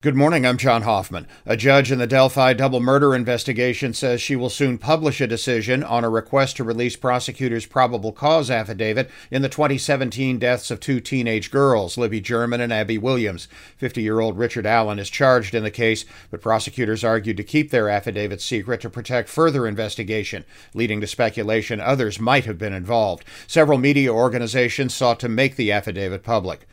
Good morning, I'm John Hoffman. A judge in the Delphi double murder investigation says she will soon publish a decision on a request to release prosecutors' probable cause affidavit in the 2017 deaths of two teenage girls, Libby German and Abby Williams. 50 year old Richard Allen is charged in the case, but prosecutors argued to keep their affidavit secret to protect further investigation, leading to speculation others might have been involved. Several media organizations sought to make the affidavit public.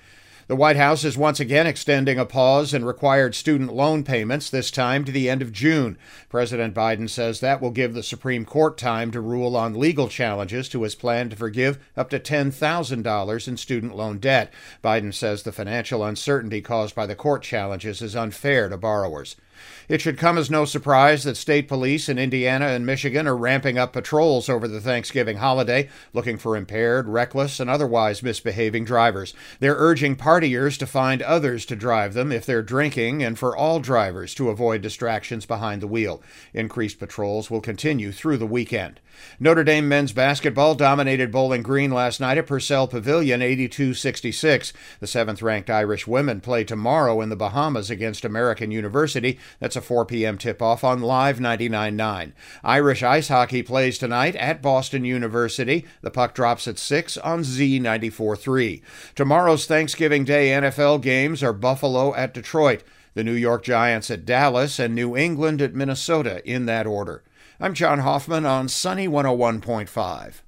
The White House is once again extending a pause in required student loan payments, this time to the end of June. President Biden says that will give the Supreme Court time to rule on legal challenges to his plan to forgive up to $10,000 in student loan debt. Biden says the financial uncertainty caused by the court challenges is unfair to borrowers. It should come as no surprise that state police in Indiana and Michigan are ramping up patrols over the Thanksgiving holiday, looking for impaired, reckless, and otherwise misbehaving drivers. They're urging partiers to find others to drive them if they're drinking, and for all drivers to avoid distractions behind the wheel. Increased patrols will continue through the weekend. Notre Dame men's basketball dominated Bowling Green last night at Purcell Pavilion 82 66. The seventh ranked Irish women play tomorrow in the Bahamas against American University. That's a 4 p.m. tip off on Live 99.9. Irish ice hockey plays tonight at Boston University. The puck drops at 6 on Z94.3. Tomorrow's Thanksgiving Day NFL games are Buffalo at Detroit, the New York Giants at Dallas, and New England at Minnesota in that order. I'm John Hoffman on Sunny 101.5.